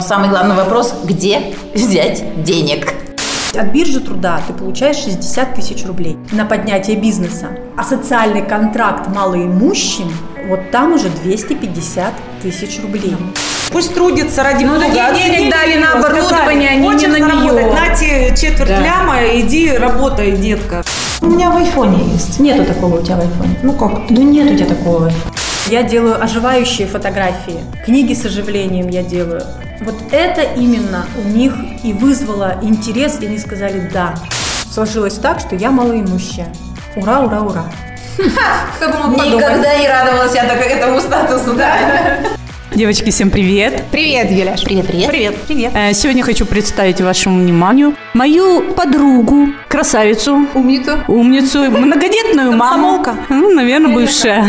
Самый главный вопрос – где взять денег? От биржи труда ты получаешь 60 тысяч рублей на поднятие бизнеса. А социальный контракт малоимущим, вот там уже 250 тысяч рублей. Пусть трудится ради Ну, бога. таких денег дали на оборудование, а не на заработать, На тебе четверть Да. ляма, иди работай, детка. У меня в айфоне есть. Нету такого у тебя в айфоне. Ну как? Ну нет у тебя такого в айфоне. Я делаю оживающие фотографии, книги с оживлением я делаю. Вот это именно у них и вызвало интерес, и они сказали «да». Сложилось так, что я малоимущая. Ура, ура, ура. Кто бы мог подумать? Никогда не радовалась я так этому статусу, да? Девочки, всем привет! Привет, Юляш. Привет, привет. Привет. Привет. Э, Сегодня хочу представить вашему вниманию мою подругу, красавицу, Умница. умницу, многодетную маму. Ну, наверное, бывшая.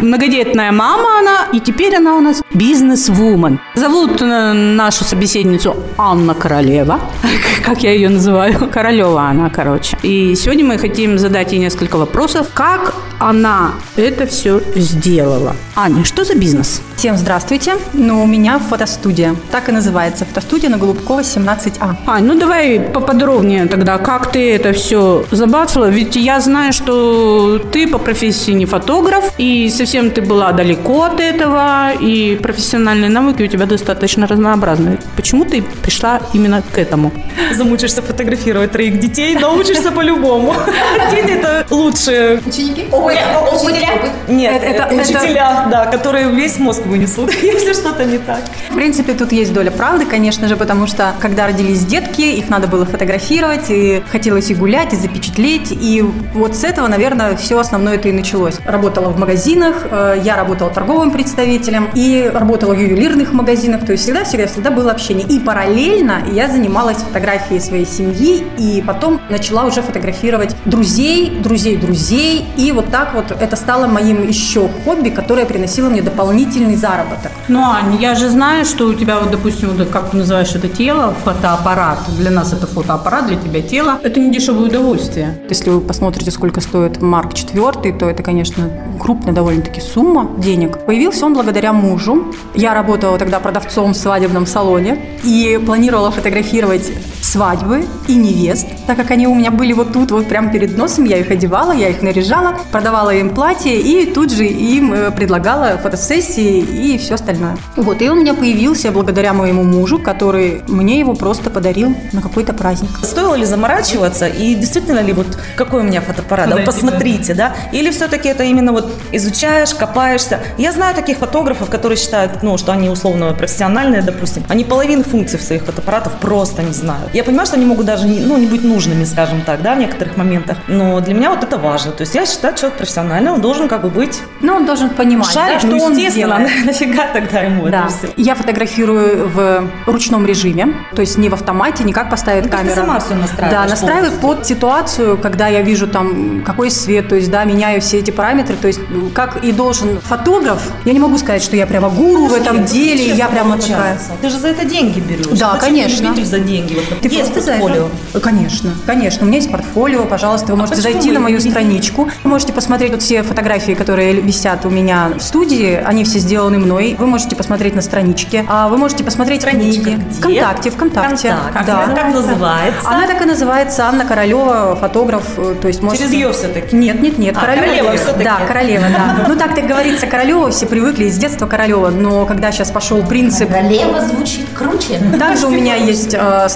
Многодетная мама она, и теперь она у нас бизнес-вумен. Зовут э, нашу собеседницу Анна Королева, как я ее называю. Королева она, короче. И сегодня мы хотим задать ей несколько вопросов, как она это все сделала. Аня, что за бизнес? Всем здравствуйте. Ну, у меня фотостудия. Так и называется. Фотостудия на Голубкова 17А. Ань, ну давай поподробнее тогда, как ты это все забацала. Ведь я знаю, что ты по профессии не фотограф, и совсем ты была далеко от этого, и профессиональные навыки у тебя достаточно разнообразные. Почему ты пришла именно к этому? Замучишься фотографировать троих детей, научишься по-любому. Дети это лучшие. Ученики? Ой, учителя? Нет, Это- учителя, да, которые весь мозг вынесут, если что-то не так. В принципе, тут есть доля правды, конечно же, потому что, когда родились детки, их надо было фотографировать, и хотелось и гулять, и запечатлеть, и вот с этого, наверное, все основное это и началось. Работала в магазинах, э, я работала торговым представителем, и работала в ювелирных магазинах, то есть всегда-всегда-всегда было общение. И параллельно я занималась фотографией своей семьи, и потом начала уже фотографировать друзей, друзей-друзей, и вот так вот это стало моим еще хобби, которое приносило мне дополнительный заработок. Ну, Ань, я же знаю, что у тебя, вот, допустим, вот, как ты называешь это тело, фотоаппарат. Для нас это фотоаппарат, для тебя тело. Это не дешевое удовольствие. Если вы посмотрите, сколько стоит Марк 4, то это, конечно, крупная довольно-таки сумма денег. Появился он благодаря мужу. Я работала тогда продавцом в свадебном салоне и планировала фотографировать свадьбы и невест, так как они у меня были вот тут, вот прямо перед носом. Я их одевала, я их наряжала, продавала им платье и тут же им э, предлагала фотосессии и все остальное. Вот, и он у меня появился благодаря моему мужу, который мне его просто подарил на какой-то праздник. Стоило ли заморачиваться и действительно ли вот какой у меня фотоаппарат? Да, вот посмотрите, да? Или все-таки это именно вот изучаешь, копаешься? Я знаю таких фотографов, которые считают, ну, что они условно профессиональные, допустим. Они половину функций в своих фотоаппаратов просто не знают. Я понимаю, что они могут даже не, ну, не быть нужными, скажем так, да, в некоторых моментах. Но для меня вот это важно. То есть я считаю, человек профессиональный, он должен как бы быть Ну, он должен понимать, да, шарить, что ну, он делает. нафига тогда ему Да. это все? Я фотографирую в ручном режиме, то есть не в автомате, не как поставить Ну, камеру. сама всё настраиваешь Да, настраиваю под ситуацию, когда я вижу там какой свет, то есть да, меняю все эти параметры, то есть ну, как и должен фотограф. Я не могу сказать, что я прямо гуру в этом деле, я прямо такая. Получается. Ты же за это деньги берешь. Да, же конечно. за деньги. Вот, Ты есть портфолио. Конечно, конечно. У меня есть портфолио, пожалуйста, вы можете почему зайти вы на мою видите? страничку. Вы можете посмотреть вот все фотографии, которые висят у меня в студии. Они все сделаны мной. Вы можете посмотреть на страничке. А вы можете посмотреть Страничка книги. где? ВКонтакте, ВКонтакте. ВКонтакте. Да. Как называется? Она так и называется Анна Королева, фотограф. э, То есть можете... Через ее все-таки. Нет, нет, нет, А, Королева. Королева всё-таки. Да, Королева, да. Ну так так говорится Королева, все привыкли с детства Королева, но когда сейчас пошел принцип Королева звучит круче. также у меня есть э,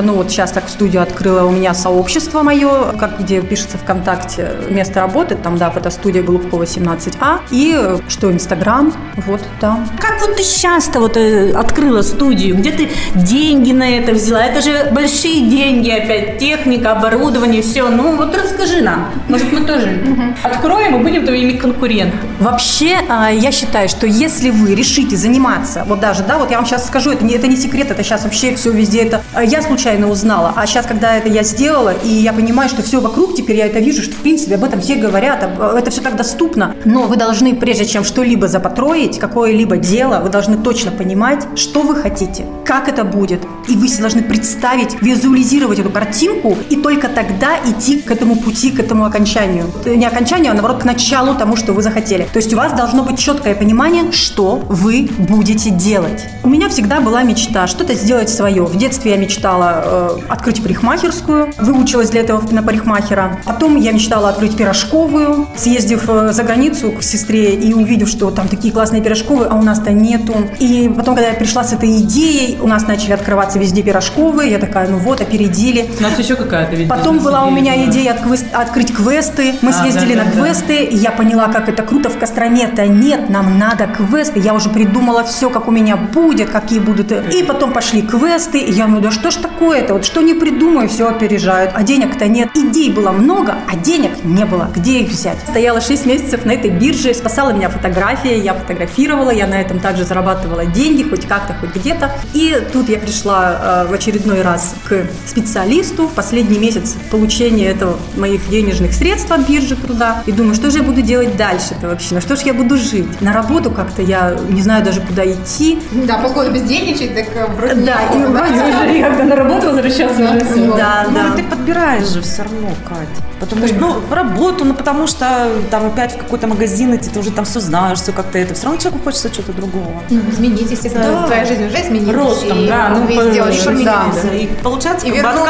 страничка, ну вот сейчас так студию открыла у меня сообщество мое, как где пишется ВКонтакте место работы, там, да, фотостудия Голубкова 17А, и что, Инстаграм, вот там. Как вот ты сейчас-то вот э, открыла студию? Где ты деньги на это взяла? Это же большие деньги опять, техника, оборудование, все. Ну вот расскажи нам. Может, мы тоже откроем и будем твоими конкурентами. Вообще, а, я считаю, что если вы решите заниматься, вот даже, да, вот я вам сейчас скажу, это не, это не секрет, это сейчас вообще все везде, это а, я случайно случайно узнала. А сейчас, когда это я сделала, и я понимаю, что все вокруг, теперь я это вижу, что, в принципе, об этом все говорят, об- это все так доступно. Но вы должны, прежде чем что-либо запотроить, какое-либо дело, вы должны точно понимать, что вы хотите, как это будет. И вы должны представить, визуализировать эту картинку, и только тогда идти к этому пути, к этому окончанию. Не окончанию, а наоборот, к началу тому, что вы захотели. То есть у вас должно быть четкое понимание, что вы будете делать. У меня всегда была мечта что-то сделать свое. В детстве я мечтала э, открыть парикмахерскую, выучилась для этого на парикмахера. Потом я мечтала открыть пирожковую, съездив э, за границу к сестре и увидев, что там такие классные пирожковые, а у нас-то нету. И потом, когда я пришла с этой идеей, у нас начали открываться везде пирожковые. Я такая, ну вот, опередили. У нас еще какая-то ведь Потом была у меня идея отквы- открыть квесты. Мы А, съездили да, на да, да. квесты, и я поняла, как это круто в Костроме-то. Нет, нам надо квесты. Я уже придумала все, как у меня будет, какие будут. И потом пошли квесты, и я думаю, да что ж такое-то? Вот что не придумаю, все опережают. А денег-то нет. Идей было много, а денег не было. Где их взять? Стояла 6 месяцев на этой бирже, спасала меня фотография, я фотографировала, я на этом также зарабатывала деньги, хоть как-то, хоть где-то. И тут я пришла э, в очередной раз к специалисту в последний месяц получения этого моих денежных средств от биржи труда. И думаю, что же я буду делать дальше-то вообще? На что же я буду жить? На работу как-то я не знаю даже, куда идти. Да, полгода бездельничать, так э, вроде Да, и вроде Когда на работу возвращаться уже все. Да, Ну, да. ты подбираешь же все равно, Кать. Потому что, ну, работу, ну, потому что там опять в какой-то магазин идти, ты уже там все знаешь, все как-то это. Все равно человеку хочется чего-то другого. Ну, изменить, естественно, Да. твоя жизнь уже изменилась. Ростом, и да, ну, что-то Меняется. да. И получается, И вернуться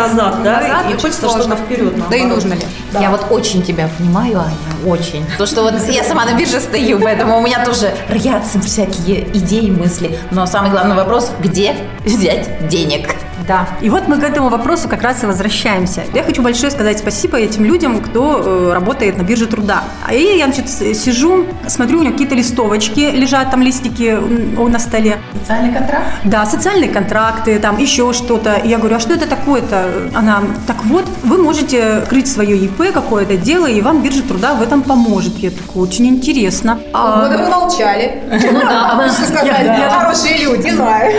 назад, да, назад и хочется что-то вперед. Да и нужно ли? Я вот очень тебя понимаю, Аня, очень. То, что вот я сама на бирже стою, поэтому у меня тоже рятся всякие идеи, мысли. Но самый главный вопрос, где взять денег? Да. И вот мы к этому вопросу как раз и возвращаемся. Я хочу большое сказать спасибо этим людям, кто э, работает на бирже труда. А я, значит, сижу, смотрю, у них какие-то листовочки лежат, там листики на столе. Социальный контракт? Да, социальные контракты, там еще что-то. И я говорю, а что это такое-то? Она, так вот, вы можете открыть свое ИП, какое-то дело, и вам биржа труда в этом поможет. Я такой, очень интересно. А, Полгода вы молчали. Ну да, Что сказать, хорошие люди, знаю.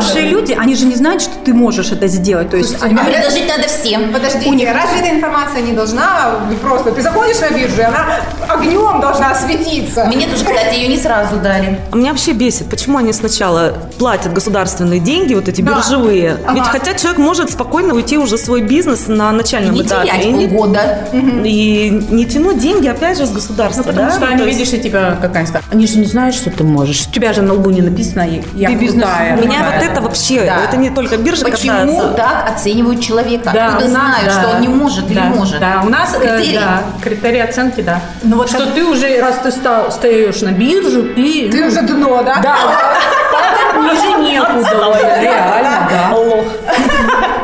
Хорошие люди, они же не знают, что ты можешь это сделать. То есть они- а предложить надо всем. Подождите, разве эта информация не должна просто... Ты заходишь на биржу, и она огнем должна светиться. Мне тоже, кстати, ее не сразу дали. Меня вообще бесит, почему они сначала платят государственные деньги, вот эти Да. биржевые. Ага. Ведь хотя человек может спокойно уйти уже в свой бизнес на начальном Не этапе. терять и не- полгода. И не тянуть деньги, опять же, с государства, Ну, потому да? что они, есть- видишь, и тебя, как они скажут, они же не знают, что ты можешь. У тебя же на лбу не написано, я Ты бизнес- крутая. Меня вот это вообще, Да. это не только биржа Почему касается. так оценивают человека? Да, Откуда знают, да. что он не может или Да, может? Да, у нас э, Критерий. да, критерии оценки, да. Ну вот что как- ты уже, раз ты стал, встаешь на биржу, ты... Ты ну, уже дно, да? Да, ниже некуда. Реально, да. Лох.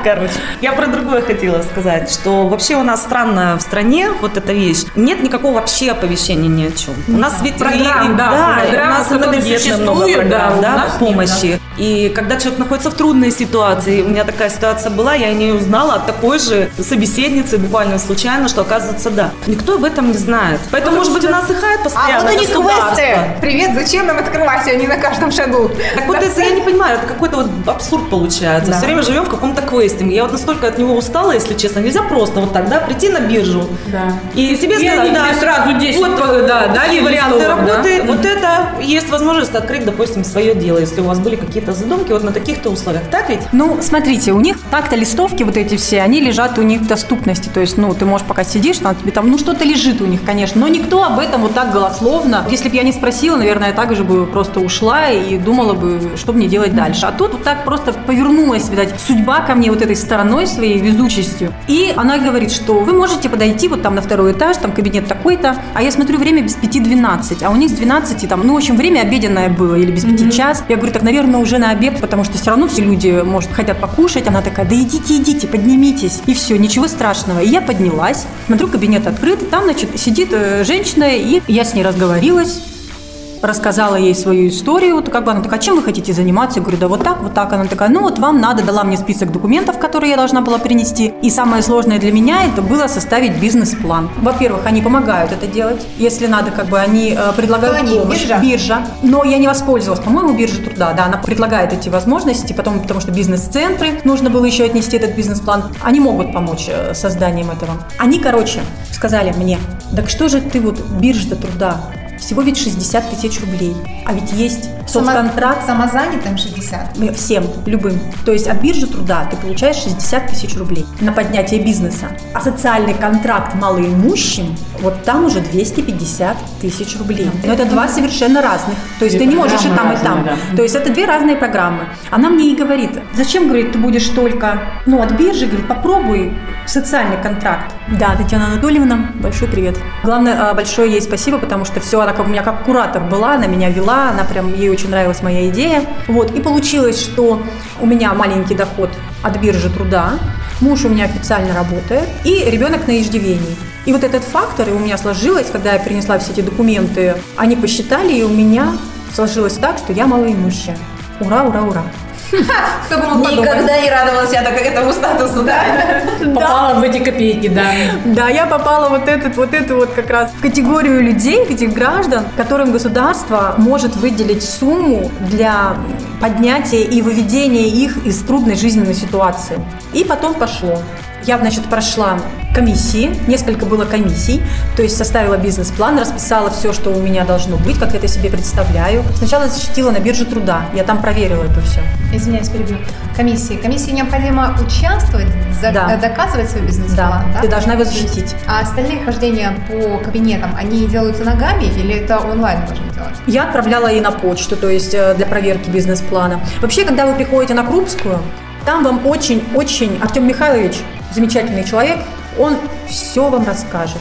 Короче, я про другое хотела сказать, что вообще у нас странно в стране вот эта вещь. Нет никакого вообще оповещения ни о чем. У нас ведь Программ, да, у нас многодетные много программ, да, помощи. И когда человек находится в трудной ситуации, у меня такая ситуация была, я не узнала от такой же собеседницы буквально случайно, что оказывается да. Никто об этом не знает. Поэтому, может быть, у нас и хает А постоянно вот у них государство. квесты. Привет, зачем нам открывать они на каждом шагу? Так вот это я не понимаю, это какой-то вот абсурд получается. Все время живем в каком-то квесте. Я вот настолько от него устала, если честно. Нельзя просто вот так, да, прийти на биржу. Да. И себе И сказать, да, сразу 10, вот, да, дали такие варианты да. работы. Вот это есть возможность открыть, допустим, свое дело, если у вас были какие-то задумки вот на таких-то условиях. Так ведь? Ну, смотрите, у них так-то листовки вот эти все, они лежат у них в доступности. То есть, ну, ты можешь пока сидишь, там тебе там, ну, что-то лежит у них, конечно. Но никто об этом вот так голословно. Если бы я не спросила, наверное, я так же бы просто ушла и думала бы, что мне делать дальше. А тут вот так просто повернулась, видать, судьба ко мне вот этой стороной своей везучестью. И она говорит, что вы можете подойти вот там на второй этаж, там кабинет такой-то. А я смотрю, время без пяти 12. А у них с 12 там, ну, в общем, время обеденное было или без пяти час. Я говорю, так, наверное, уже на обед, потому что все равно все люди, может, хотят покушать. Она такая, да идите, идите, поднимитесь. И все, ничего страшного. И я поднялась, смотрю, кабинет открыт, там, значит, сидит э, женщина, и я с ней разговорилась. Рассказала ей свою историю, вот как бы она такая, а чем вы хотите заниматься? Я говорю, да вот так, вот так. Она такая, ну вот вам надо, дала мне список документов, которые я должна была принести. И самое сложное для меня это было составить бизнес-план. Во-первых, они помогают это делать, если надо, как бы они э, предлагают они? помощь. Биржа? биржа. Но я не воспользовалась, по-моему, биржа труда, да, она предлагает эти возможности, потом, потому что бизнес-центры, нужно было еще отнести этот бизнес-план, они могут помочь э, созданием этого. Они, короче, сказали мне, так что же ты вот биржа труда, всего ведь 60 тысяч рублей, а ведь есть соцконтракт, Самозанятым 60. мы Всем, любым. То есть от биржи труда ты получаешь 60 тысяч рублей на поднятие бизнеса. А социальный контракт малоимущим, вот там уже 250 тысяч рублей. Но это два совершенно разных. То есть ты не можешь и там, и там. То есть это две разные программы. Она мне и говорит, зачем, говорит, ты будешь только, ну, от биржи, говорит, попробуй социальный контракт. Да, Татьяна Анатольевна, большой привет. Главное, а, большое ей спасибо, потому что все, она как у меня как куратор была, она меня вела, она прям, ей очень нравилась моя идея. Вот, и получилось, что у меня маленький доход от биржи труда, муж у меня официально работает, и ребенок на иждивении. И вот этот фактор у меня сложилось, когда я принесла все эти документы, они посчитали, и у меня сложилось так, что я малоимущая. Ура, ура, ура. Никогда не радовалась я так этому статусу, да? Попала в эти копейки, да. Да, я попала вот этот, вот эту вот как раз в категорию людей, этих граждан, которым государство может выделить сумму для поднятия и выведения их из трудной жизненной ситуации. И потом пошло. Я, значит, прошла комиссии, несколько было комиссий, то есть составила бизнес-план, расписала все, что у меня должно быть, как я это себе представляю. Сначала защитила на бирже труда, я там проверила это все. Извиняюсь, перебью. Комиссии. Комиссии необходимо участвовать, за- Да. э, доказывать свой бизнес-план, да? ты должна его защитить. А остальные хождения по кабинетам, они делаются ногами или это онлайн можно делать? Я отправляла ей на почту, то есть э, для проверки бизнес-плана. Вообще, когда вы приходите на Крупскую, там вам очень-очень Артем Михайлович, замечательный человек, он все вам расскажет.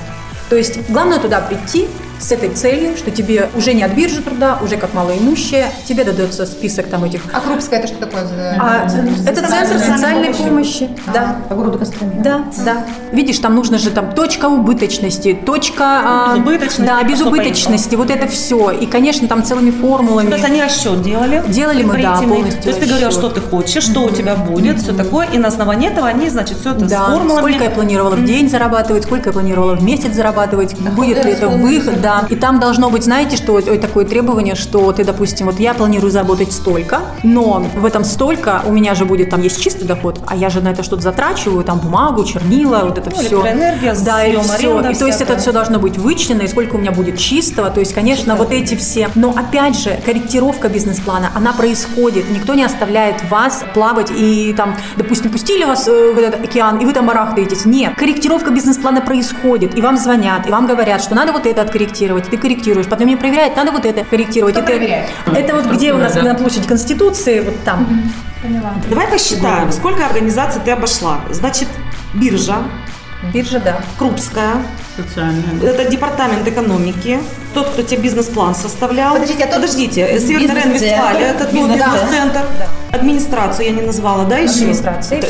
То есть главное туда прийти с этой целью, что тебе уже не от биржи труда, уже как малоимущее, тебе дадется список там этих... А Крупская это что такое? за- А, это центр социальной помощи. Да. По городу Костроме. Да, да. Видишь, там нужно же там точка убыточности, точка... а, Безубыточности, Да, безубыточности, вот это все. И, конечно, там целыми формулами. То есть они расчет делали. Делали мы, да, полностью То есть ты говорила, что ты хочешь, что у тебя будет, все такое. И на основании этого они, значит, все это с Да, формулами. сколько я планировала в день зарабатывать, сколько я планировала в месяц зарабатывать, будет ли это выход, да. И там должно быть, знаете, что вот такое требование, что ты, допустим, вот я планирую заработать столько, но в этом столько у меня же будет, там есть чистый доход, а я же на это что-то затрачиваю, там бумагу, чернила, вот это Ну, все. электроэнергия, да, и все. аренда И то есть это все должно быть вычислено, и сколько у меня будет чистого, то есть, конечно, вот эти все. Но опять же, корректировка бизнес-плана, она происходит, никто не оставляет вас плавать и там, допустим, пустили вас э, в этот океан, и вы там барахтаетесь. Нет, корректировка бизнес-плана происходит, и вам звонят, и вам говорят, что надо вот это откорректировать, ты корректируешь, потом мне проверяют, надо вот это корректировать. Кто это, проверяет? это вот где у нас на площади Конституции, вот там. Поняла. Давай посчитаем, сколько организаций ты обошла. Значит, биржа, Биржа, да. Крупская, Социальная. это департамент экономики, тот, кто тебе бизнес-план составлял. Подождите, а тот- Подождите, э, Северный Бизнес-центр. Рейн-Вестфалия, этот был Бизнес-центр. бизнес-центр. Администрацию я не назвала, да, еще? Администрация,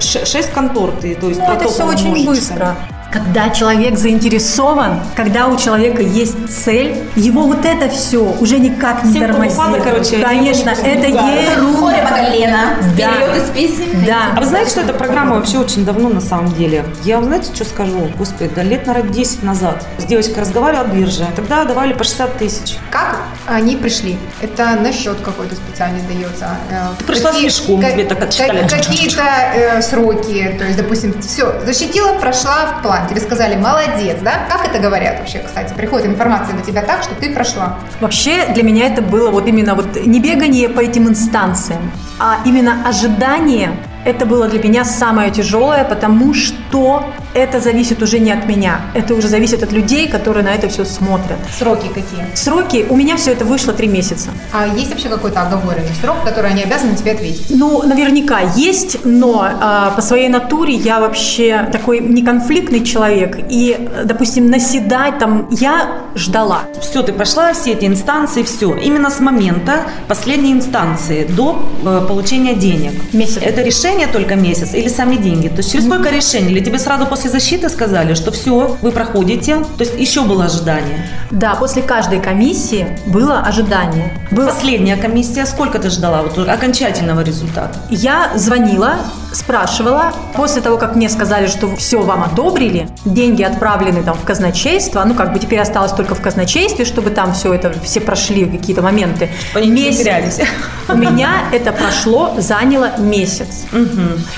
ш- Шесть контор ты, то есть Ну, это все очень быстро. Когда человек заинтересован, когда у человека есть цель, его вот это все уже никак не Семь тормозит. полупада, короче, Конечно, это ерунда. Море по колено. Да. Вперед из песен. Да. А вы знаете, что эта программа вообще очень давно на самом деле? Я вам знаете, что скажу? Господи, да лет, наверное, 10 назад с девочкой разговаривала от биржи. Тогда давали по 60 тысяч. Как они пришли? Это на счет какой-то специальный дается? Э, Ты пришла с какие- мешком, ка- тебе так отчитали. ка- Какие-то э, сроки, то есть, допустим, все, защитила, прошла в план, тебе сказали, молодец, да? Как это говорят вообще, кстати? Приходит информация до тебя так, что ты прошла. Вообще для меня это было вот именно вот не бегание по этим инстанциям, а именно ожидание. Это было для меня самое тяжелое, потому что это зависит уже не от меня. Это уже зависит от людей, которые на это все смотрят. Сроки какие? Сроки, у меня все это вышло три месяца. А есть вообще какой-то оговоренный срок, который они обязаны тебе ответить? Ну, наверняка есть, но а, по своей натуре я вообще такой неконфликтный человек. И, э, допустим, наседать там я ждала. Все, ты прошла все эти инстанции, все. Именно с момента последней инстанции до э, получения денег. Месяц. Это решение решение только месяц или сами деньги? То есть через сколько решений? Или тебе сразу после защиты сказали, что все, вы проходите? То есть еще было ожидание? Да, после каждой комиссии было ожидание. Было... Последняя комиссия, сколько ты ждала вот окончательного результата? Я звонила, спрашивала. После того, как мне сказали, что все вам одобрили, деньги отправлены там в казначейство, ну как бы теперь осталось только в казначействе, чтобы там все это, все прошли какие-то моменты. Они терялись. У меня это прошло, заняло месяц.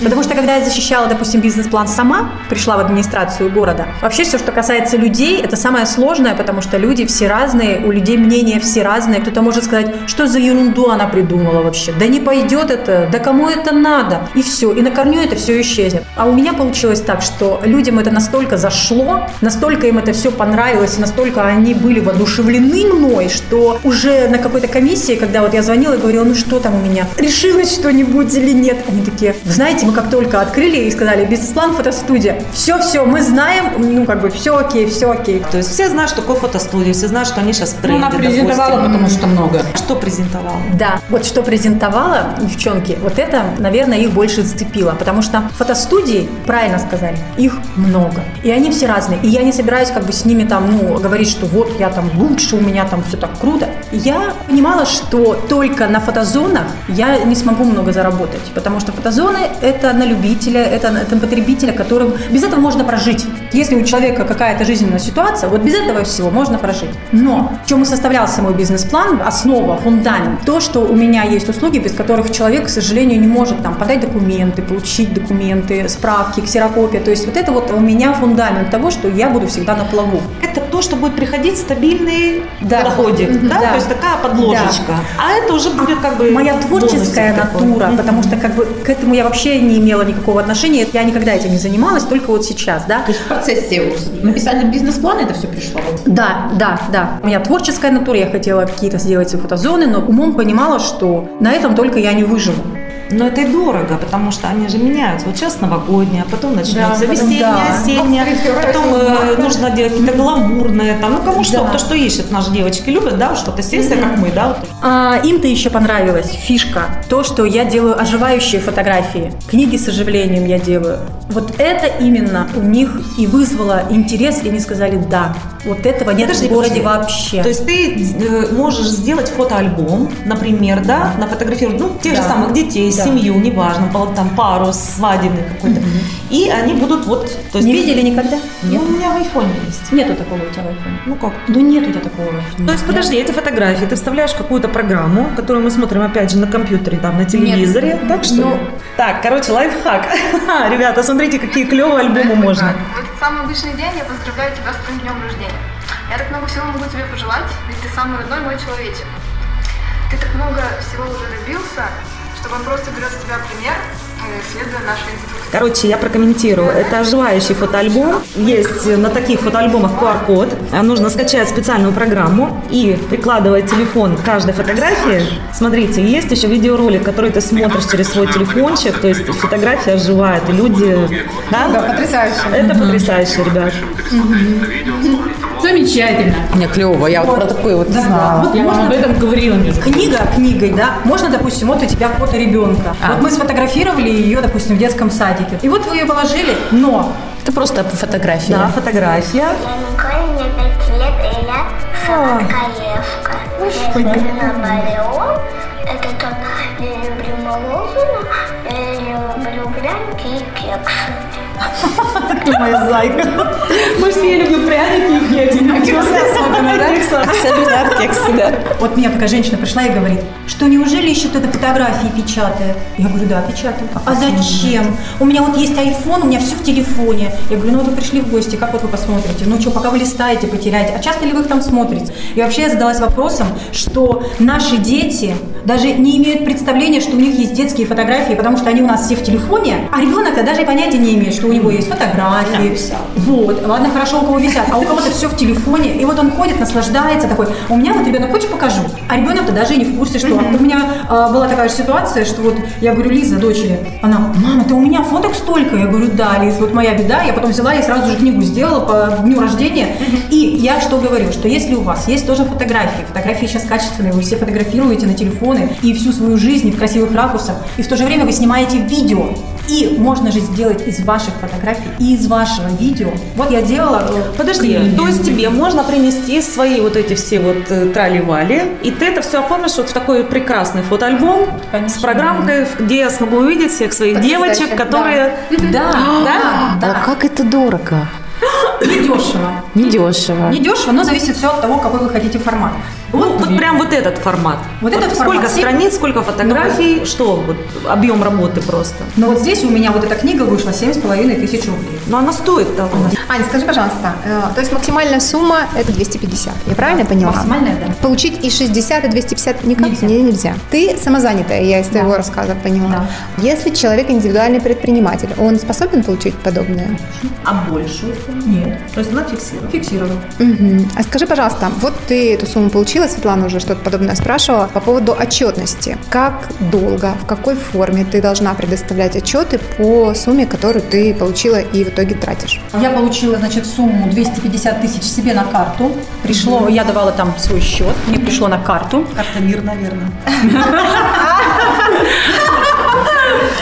Потому что когда я защищала, допустим, бизнес-план сама, пришла в администрацию города, вообще все, что касается людей, это самое сложное, потому что люди все разные, у людей мнения все разные. Кто-то может сказать, что за ерунду она придумала вообще, да не пойдет это, да кому это надо, и все, и на корню это все исчезнет. А у меня получилось так, что людям это настолько зашло, настолько им это все понравилось, настолько они были воодушевлены мной, что уже на какой-то комиссии, когда вот я звонила и говорила, ну что там у меня, решилось что-нибудь или нет, они такие, вы знаете, мы как только открыли и сказали, бизнес-план, фотостудия, все-все, мы знаем, ну как бы все окей, все окей. То есть все знают, что такое фотостудия, все знают, что они сейчас в Ну, она презентовала, допустим. потому что много. Что презентовала? Да, вот что презентовала девчонки, вот это, наверное, их больше зацепило, потому что фотостудии, правильно сказали, их много, и они все разные, и я не собираюсь как бы с ними там, ну, говорить, что вот я там лучше, у меня там все так круто. Я понимала, что только на фотозонах я не смогу много заработать, потому что фотозоны это на любителя, это на потребителя, которым без этого можно прожить. Если у человека какая-то жизненная ситуация, вот без этого всего можно прожить. Но в чем и составлялся мой бизнес-план, основа, фундамент, то, что у меня есть услуги, без которых человек, к сожалению, не может там подать документы, получить документы, справки, ксерокопия. То есть вот это вот у меня фундамент того, что я буду всегда на плаву. Это то, что будет приходить стабильный Да. доходик, Мгм. да? Да. То есть такая подложечка. А это уже будет как бы Моя творческая такой. натура, Мгм. потому что как бы к этому я вообще не имела никакого отношения. Я никогда этим не занималась, только вот сейчас, да. То есть в процессе написания бизнес-плана это все пришло? Да, да, да. У меня творческая натура, я хотела какие-то сделать фотозоны, но умом понимала, что на этом только я не выживу. Но это и дорого, потому что они же меняются. Вот сейчас новогодняя, потом начнется потом весенняя, да. осенняя, потом э, нужно делать какие-то гламурные, там, ну кому что, Да. кто что ищет. Наши девочки любят, да, что-то сессия, как мы, да, вот. А, им-то еще понравилась фишка, то, что я делаю оживающие фотографии, книги с оживлением я делаю. Вот это именно у них и вызвало интерес, и они сказали «да». Вот этого нет Подожди, в городе подожди. вообще. То есть ты э, можешь сделать фотоальбом, например, да, нафотографировать, ну, тех же Да. самых детей, Да. семью, неважно, там пару свадебный какой-то. И они будут вот... То есть не видели никогда? Ну, у меня в айфоне есть. Нету такого у тебя в айфоне. Ну как? Ну нет у тебя такого. То есть, подожди, эти фотографии ты вставляешь какую-то программу, которую мы смотрим, опять же, на компьютере, там, на телевизоре. Так что? Ну. Так, короче, лайфхак. Ребята, смотрите, какие клевые альбомы можно. Вот самый обычный день, я поздравляю тебя с твоим днем рождения. Я так много всего могу тебе пожелать, ведь ты самый родной мой человечек. Ты так много всего уже добился, что он просто берет с тебя пример, э, следуя нашей инструкции. Короче, я прокомментирую. Это оживающий фотоальбом. Есть на таких фотоальбомах QR-код. Нужно скачать специальную программу и прикладывать телефон к каждой фотографии. Смотрите, есть еще видеоролик, который ты смотришь через свой телефончик. То есть фотография оживает, и люди... Да, Да? потрясающе. Это потрясающе, ребят. Замечательно. Мне клево, я вот про такое вот не знала. Вот Я вам можно об этом говорила, между. Книга книгой, да? Можно, допустим, вот у тебя фото ребенка. А. Вот мы сфотографировали ее, допустим, в детском садике. И вот вы ее положили, но Это просто фотография. Да, фотография. И я. Это тот, я люблю мороженое, я люблю пряники и кексы. Ты моя зайка. Мы все любим пряники и кексы. Особенно от кекса, да. вот мне такая женщина пришла и говорит, что неужели еще кто-то фотографии печатает? Я говорю, да, печатаю. А зачем? У меня вот есть iPhone, у меня все в телефоне. Я говорю, ну вот вы пришли в гости, как вот вы посмотрите? Ну что, пока вы листаете, потеряете. А часто ли вы их там смотрите? И вообще я задалась вопросом, что наши дети даже не имеют представления, что у них есть детские фотографии, потому что они у нас все в телефоне, а ребенок-то даже понятия не имеет, что у него есть фотографии. Вот, ладно, хорошо, у кого висят, а у кого-то все в телефоне. И вот он ходит, наслаждается такой. У меня вот ребенок, хочешь покажу? А ребенок-то даже и не в курсе, что. У меня а, была такая же ситуация, что вот я говорю, Лиза, дочери, она, мама, ты у меня фоток столько? Я говорю, да, Лиз, вот моя беда. Я потом взяла и сразу же книгу сделала по дню рождения. И я что говорю, что если у вас есть тоже фотографии, фотографии сейчас качественные, вы все фотографируете на телефоне, телефоны и всю свою жизнь в красивых ракурсах, и в то же время вы снимаете видео. И можно же сделать из ваших фотографий и из вашего видео. Вот я делала... Подожди, то есть тебе можно принести свои вот эти все вот э, трали-вали, и ты это все оформишь вот в такой прекрасный фотоальбом с программкой, где я смогу увидеть всех своих Потрясающе, девочек, которые... Да, да, Да как это дорого? Недешево. Недешево. Недешево, но зависит все от того, какой вы хотите формат. Вот, вот прям вот этот формат. Вот этот сколько формат. страниц, сколько фотографий, что вот объем работы просто. Но вот здесь у меня вот эта книга вышла 7,5 тысяч рублей. Но она стоит того. Аня, скажи, пожалуйста, э, то есть максимальная сумма это 250, я правильно поняла? Максимальная, да. Получить и 60, и 250 никак Нельзя. Не, нельзя. Ты самозанятая, я из твоего рассказа поняла. Если человек индивидуальный предприниматель, он способен получить подобное? А большую сумму? Нет, То есть она фиксирована. фиксировано. Мгм. А скажи, пожалуйста, вот ты эту сумму получила, Светлана уже что-то подобное спрашивала, по поводу отчетности. Как долго, в какой форме ты должна предоставлять отчеты по сумме, которую ты получила и в итоге тратишь? Я получила, значит, сумму 250 тысяч себе на карту. Пришло, я давала там свой счет, мне пришло на карту. Карта мир, наверное.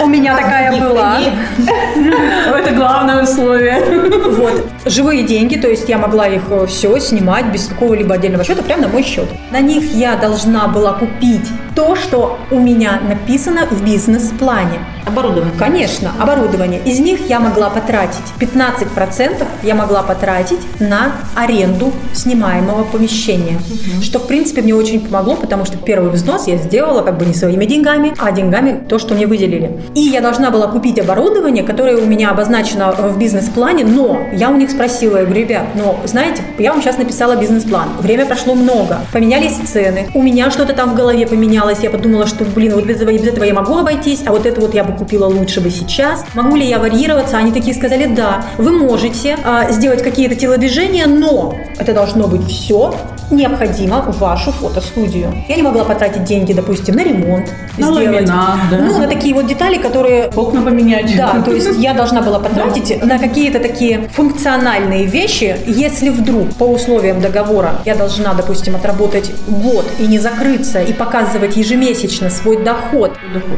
У меня такая была. Это главное условие. Вот. Живые деньги, то есть я могла их все снимать без какого-либо отдельного счета, прямо на мой счет. На них я должна была купить то, что у меня написано в бизнес-плане. Оборудование. Конечно, оборудование. Из них я могла потратить 15% я могла потратить на аренду снимаемого помещения. Что, в принципе, мне очень помогло, потому что первый взнос я сделала как бы не своими деньгами, а деньгами то, что мне выделили. И я должна была купить оборудование, которое у меня обозначено в бизнес-плане, но я у них спросила, я говорю, ребят, ну, знаете, я вам сейчас написала бизнес-план, время прошло много, поменялись цены, у меня что-то там в голове поменялось, я подумала, что, блин, вот без этого, без этого я могу обойтись, а вот это вот я бы купила лучше бы сейчас. Могу ли я варьироваться? Они такие сказали, да, вы можете а, сделать какие-то телодвижения, но это должно быть все необходимо в вашу фотостудию. Я не могла потратить деньги, допустим, на ремонт, На ламинат, да. ну, на такие вот детали, которые Окна поменять. да, то есть я должна была потратить на какие-то такие функциональные вещи, если вдруг по условиям договора я должна, допустим, отработать год и не закрыться и показывать ежемесячно свой доход.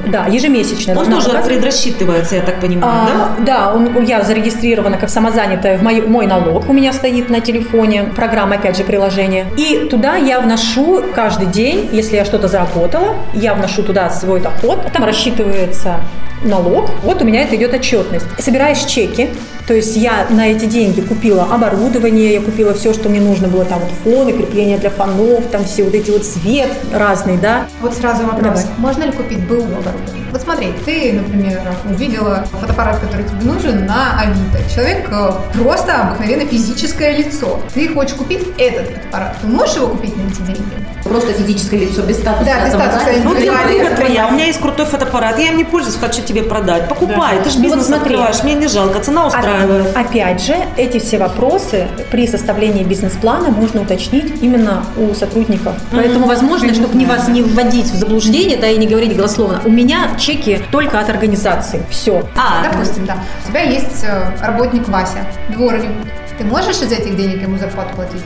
Да, ежемесячно. Он тоже показывать. предрасчитывается, я так понимаю, да? А, да, он, я зарегистрирована как самозанятая, в мой, мой налог у меня стоит на телефоне, программа, опять же, приложение. И туда я вношу каждый день, если я что-то заработала, я вношу туда свой доход, там рассчитывается налог, вот у меня это идет отчетность. Собираешь чеки, то есть я на эти деньги купила оборудование, я купила все, что мне нужно было, там вот фоны, крепления для фонов, там все вот эти вот свет разный, да. Вот сразу вопрос. Давай. Можно ли купить БУ оборудование? Вот смотри, ты, например, увидела фотоаппарат, который тебе нужен на Авито. Человек э, просто обыкновенное физическое лицо. Ты хочешь купить этот фотоаппарат. Ты можешь его купить на эти деньги? Просто физическое лицо без статуса. Да, без статуса самозанятого. Ну, я Индивидуальный, подруга я у меня есть крутой фотоаппарат, я им не пользуюсь, хочу тебе продать. Покупай, ты же Ну, вот бизнес смотри. открываешь, мне не жалко, цена устраивает. А- Опять же, эти все вопросы при составлении бизнес-плана можно уточнить именно у сотрудников. Поэтому, возможно, чтобы не вас не вводить в заблуждение, да, и не говорить голословно, у меня чеки только от организации. Все. А, Допустим, да. У тебя есть э, работник Вася, дворник. Ты можешь из этих денег ему зарплату платить?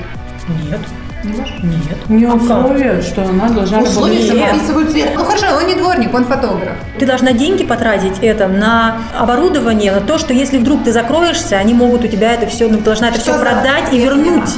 Нет. Не? Нет. У нее условие, что она должна Условия работать. записывают цвет. Ну хорошо, он не дворник, он фотограф. Ты должна деньги потратить это на оборудование, на то, что если вдруг ты закроешься, они могут у тебя это все, ну, должна это Что все за- продать и вернуть.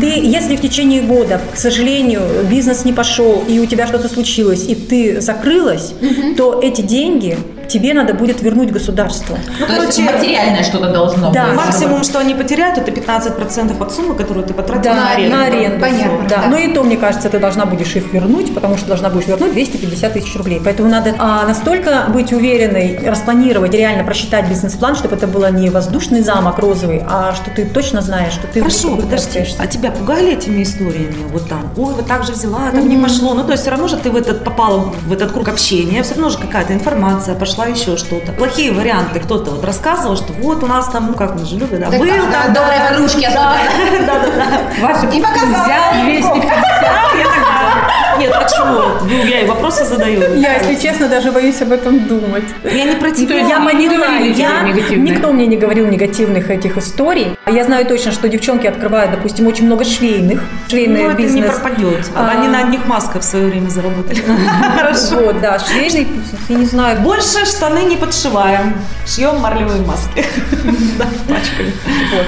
Ты, если в течение года, к сожалению, бизнес не пошел, и у тебя что-то случилось, и ты закрылась, то эти деньги тебе надо будет вернуть государству. Ну, То есть короче, материальное что-то должно Да. быть. максимум, что они потеряют, это 15% от суммы, которую ты потратил Да, на аренду. на аренду. Понятно, Да. да. Но и то, мне кажется, ты должна будешь их вернуть, потому что должна будешь вернуть 250 тысяч рублей. Поэтому надо а, настолько быть уверенной, распланировать, реально просчитать бизнес-план, чтобы это было не воздушный замок розовый, а что ты точно знаешь, что ты Хорошо, подожди, а тебя пугали этими историями? Вот там, ой, вот так же взяла, там не пошло. Ну, то есть все равно же ты в этот попала в этот круг общения, все равно же какая-то информация, пошла еще что-то. Плохие варианты кто-то вот рассказывал, что вот у нас там, ну как мы же любим, да, Да, был да, там, да, Добрые подружки особенно. да-да-да. Ваши И показал. взял 250. Я так Нет, а чего? Ну, я и вопросы задаю. Я, если честно, даже боюсь об этом думать. Я не про тебя. Я тебе я, никто мне не говорил негативных этих историй. Я знаю точно, что девчонки открывают, допустим, очень много швейных, швейный Ну, это не бизнес. пропадет. А. Они на одних масках в свое время заработали. Вот, да, швейный, бизнес, я не знаю, Больше штаны не подшиваем. Шьем марлевые маски. Да, пачками.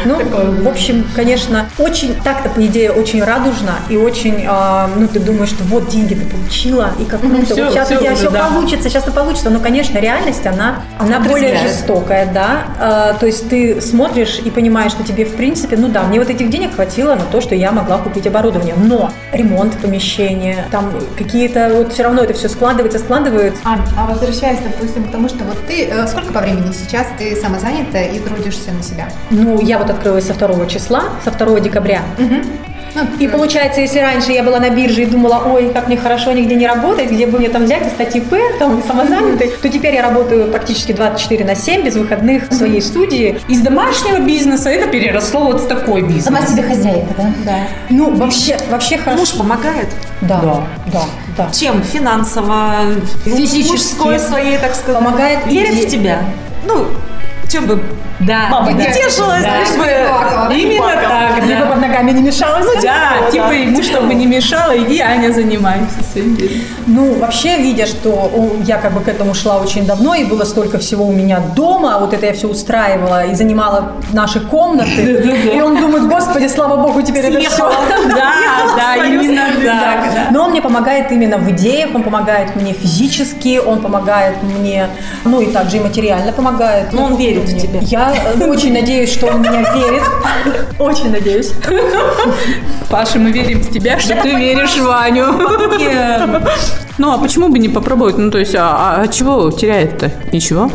Ну, в общем, конечно, очень, так-то, по идее, очень радужно и очень, а, ну, ты думаешь, что вот деньги ты получила, и как круто, вот сейчас всё у тебя уже, все да. получится, сейчас это получится. Но, конечно, реальность, она, она более жестокая, да. А, то есть ты смотришь и понимаешь, что тебе, в принципе, ну да, мне вот этих денег хватило на то, что я могла купить оборудование. Но ремонт помещения, там какие-то, вот все равно это все складывается, складывается. А, а возвращаясь, допустим, к тому, что вот ты, э, сколько по времени сейчас ты самозанята и трудишься на себя? Ну, я вот открылась со 2 числа, со 2 декабря. Ну, И получается, если раньше я была на бирже и думала, ой, как мне хорошо нигде не работать, где бы мне там взять и стать ИП, там, самозанятый, то теперь я работаю практически 24 на 7, без выходных в своей студии. Из домашнего бизнеса это переросло вот в такой бизнес. Сама себе хозяйка, да? Да. Ну, вообще, вообще хорошо. Муж помогает? Да, да, да. Чем? Финансово, Физически. мужской своей, так сказать. Помогает Верит в тебя. Ну, чем бы Да, мама да, не тешилась, да. лишь бы... Именно так, Либо да. под ногами не мешалось. Да, типа ему, чтобы не мешало, иди, Аня, занимайся своим делом. Ну, вообще, видя, что я как бы к этому шла очень давно, и было столько всего у меня дома, вот это я все устраивала и занимала наши комнаты, и он думает, господи, слава богу, теперь это все. Да, да, именно так. да. Но он мне помогает именно в идеях, он помогает мне физически, он помогает мне, ну и также и материально помогает. Но он верит в тебя. Я э, очень надеюсь, что он меня верит. Очень надеюсь. Паша, мы верим в тебя, что ты веришь в Ваню. Ну, а почему бы не попробовать? Ну, то есть, а, а чего теряет-то? Ничего?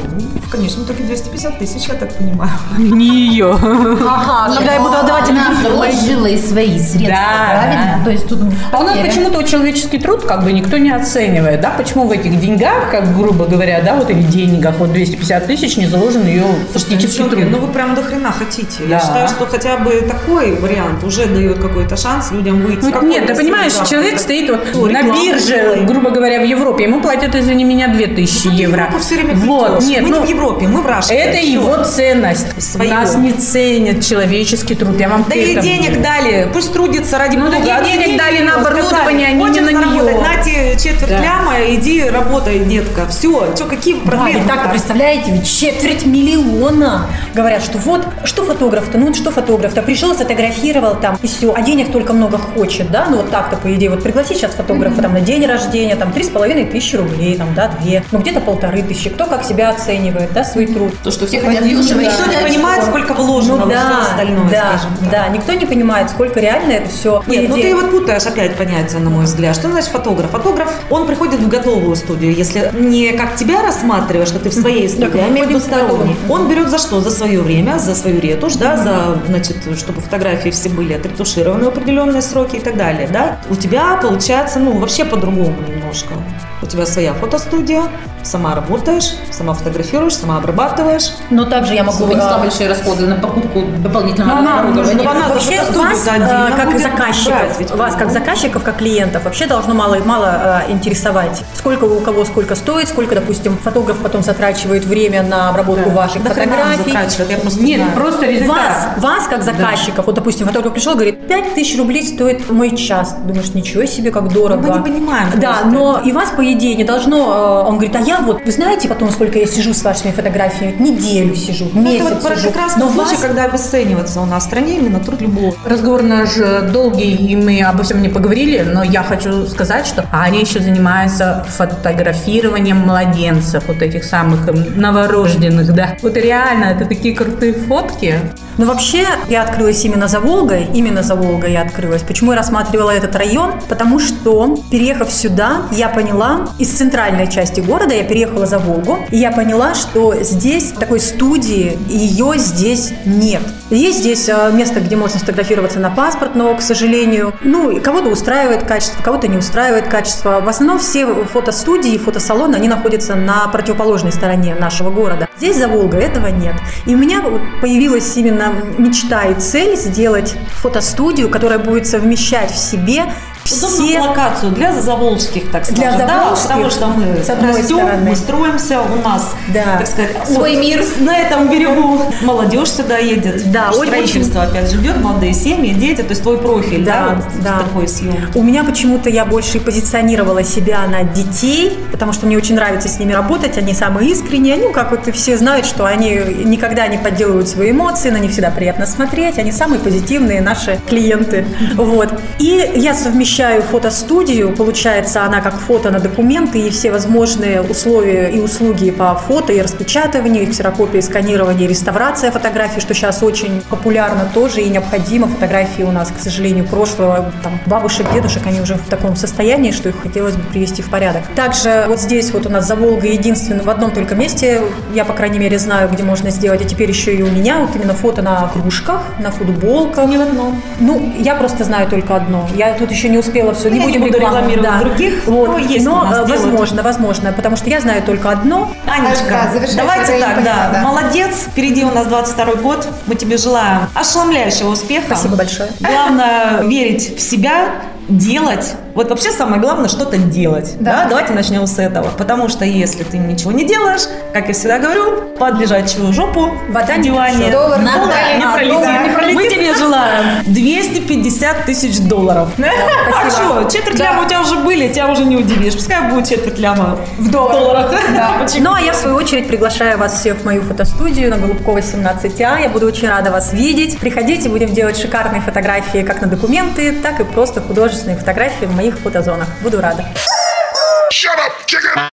Конечно, только 250 тысяч, я так понимаю. Не ее. Ага, когда я буду отдавать Она вложила и свои средства, Да, правильно? То есть тут А у нас почему-то человеческий труд как бы никто не оценивает, да? Почему в этих деньгах, как грубо говоря, да, вот этих деньгах, вот 250 тысяч не заложен ее фактический Девчонки, труд? ну вы прям до хрена хотите. Да. Я считаю, что хотя бы такой вариант уже дает какой-то шанс людям выйти. Ну, нет, ты понимаешь, человек стоит вот на бирже, делай. Грубо говоря, в Европе, ему платят, извини меня, 2000 Ну, евро. Все время вот, нет, мы ну, не в Европе, мы в Рашке. это Всё. его ценность. Своё. Нас не ценят человеческий труд. Я вам Да это денег говорю. дали, пусть трудится ради Ну, бога. Оценили денег дали на оборудование, а не «Хочешь на неё». заработать? На тебе четверть Да. ляма, иди работай, детка. Все, что, какие Да, проблемы? и так, представляете, ведь четверть миллиона. Говорят, что вот, что фотограф-то, ну что фотограф-то, пришел, сфотографировал там, и все, а денег только много хочет, да, ну вот так-то, по идее, вот пригласить сейчас фотографа там на день рождения, там, три с половиной тысячи рублей, там, да, две, ну где-то полторы тысячи, кто как себя оценивает, да, свой труд. То, что все хотят Никто не понимает, сколько вложено Ну во все да, остальное, да, скажем так. да, никто не понимает, сколько реально это все. Нет, ну ты вот путаешь опять понятия, на мой взгляд. Что значит фотограф? Фотограф, он приходит в готовую студию, если не как тебя рассматриваешь, что ты в своей студии, а между сторонней. Он берет за что? За свое время, за свою ретушь, да, за, значит, чтобы фотографии все были отретушированы в определенные сроки и так далее, да. У тебя получается, ну, вообще по-другому немножко. У тебя своя фотостудия, сама работаешь, сама фотографируешь, сама обрабатываешь. Но также я могу... Понесла а, большие расходы на покупку дополнительного она, оборудования. она за вообще фотостудию вас, как заказчиков, брать вас как заказчиков, как клиентов, вообще должно мало мало э, интересовать, сколько у кого сколько стоит, сколько, допустим, фотограф потом затрачивает время на обработку ваших Да фотографий. я просто Нет, знаю. просто Вас, результат. вас как заказчиков, вот, допустим, фотограф пришел, говорит, 5 тысяч рублей стоит мой час. Думаешь, ничего себе, как дорого. Ну, мы не понимаем Да, просто. Но и вас, по идее, не должно... э, Он говорит, а я вот, вы знаете потом, сколько я сижу с вашими фотографиями? Неделю сижу, Ну, месяц это вот сижу. как раз Но тот случай, вас- когда обесценивается у нас в стране именно труд любого. Разговор наш э, долгий, и мы обо всем не поговорили, но я хочу сказать, что Аня еще занимается фотографированием младенцев, вот этих самых эм, новорожденных, да. Вот реально, это такие крутые фотки. Ну, вообще, я открылась именно за Волгой. Именно за Волгой я открылась. Почему я рассматривала этот район? Потому что, переехав сюда, я поняла, из центральной части города я переехала за Волгу, и я поняла, что здесь такой студии, ее здесь нет. Есть здесь э, место, где можно сфотографироваться на паспорт, но, к сожалению, ну, кого-то устраивает качество, кого-то не устраивает качество. В основном все фотостудии, фотосалоны, они находятся на противоположной стороне нашего города. Здесь за Волгой этого нет. И у меня появилась именно мечта и цель сделать фотостудию, которая будет совмещать в себе Удобную все локацию для заволжских, так Для скажем. Да, заволжских, потому что мы с одной растем, стороны. мы строимся, у нас, Да. так сказать, Свой вот мир. На этом берегу молодежь сюда едет. Да, очень- Строительство, опять же, идет, молодые семьи, дети, то есть твой профиль, да, Да, вот да. такой съем. У меня почему-то я больше и позиционировала себя на детей, потому что мне очень нравится с ними работать, они самые искренние, ну, как вот и все знают, что они никогда не подделывают свои эмоции, на них всегда приятно смотреть, они самые позитивные наши клиенты. Вот. И я совмещаю фотостудию, получается, она как фото на документы и все возможные условия и услуги по фото и распечатыванию, и ксерокопии, сканирование, и реставрация фотографий, что сейчас очень популярно тоже и необходимо. Фотографии у нас, к сожалению, прошлого, там, бабушек, дедушек, они уже в таком состоянии, что их хотелось бы привести в порядок. Также вот здесь вот у нас за Волгой единственное, в одном только месте, я, по крайней мере, знаю, где можно сделать, а теперь еще и у меня вот именно фото на кружках, на футболках. Не в одном. Ну, я просто знаю только одно. Я тут еще не успела все, не Я не будем буду рекламу. рекламировать других, Вот. но есть у но нас э, делают. возможно, возможно, потому что я знаю только одно. Анечка, Да, завершающее, давайте не так, да. да. Молодец, впереди у нас 22 год. Мы тебе желаем ошеломляющего успеха. Спасибо большое. Главное верить в себя, делать. Вот вообще самое главное что-то делать. Да. Да. Давайте начнем с этого. Потому что если ты ничего не делаешь, как я всегда говорю, под лежачую жопу Вода в не диване. Доллар Надо, Доллар не пролетит. доллар не пролетит. Мы тебе желаем 250 тысяч долларов. А что, четверть ляма у тебя уже были, тебя уже не удивишь. Пускай будет четверть ляма в долларах. Почему? Ну, а я, в свою очередь, приглашаю вас всех в мою фотостудию на Голубкова 17А. Я буду очень рада вас видеть. Приходите, будем делать шикарные фотографии как на документы, так и просто художественные фотографии в моих фотозонах. Буду рада. Shut up, chicken!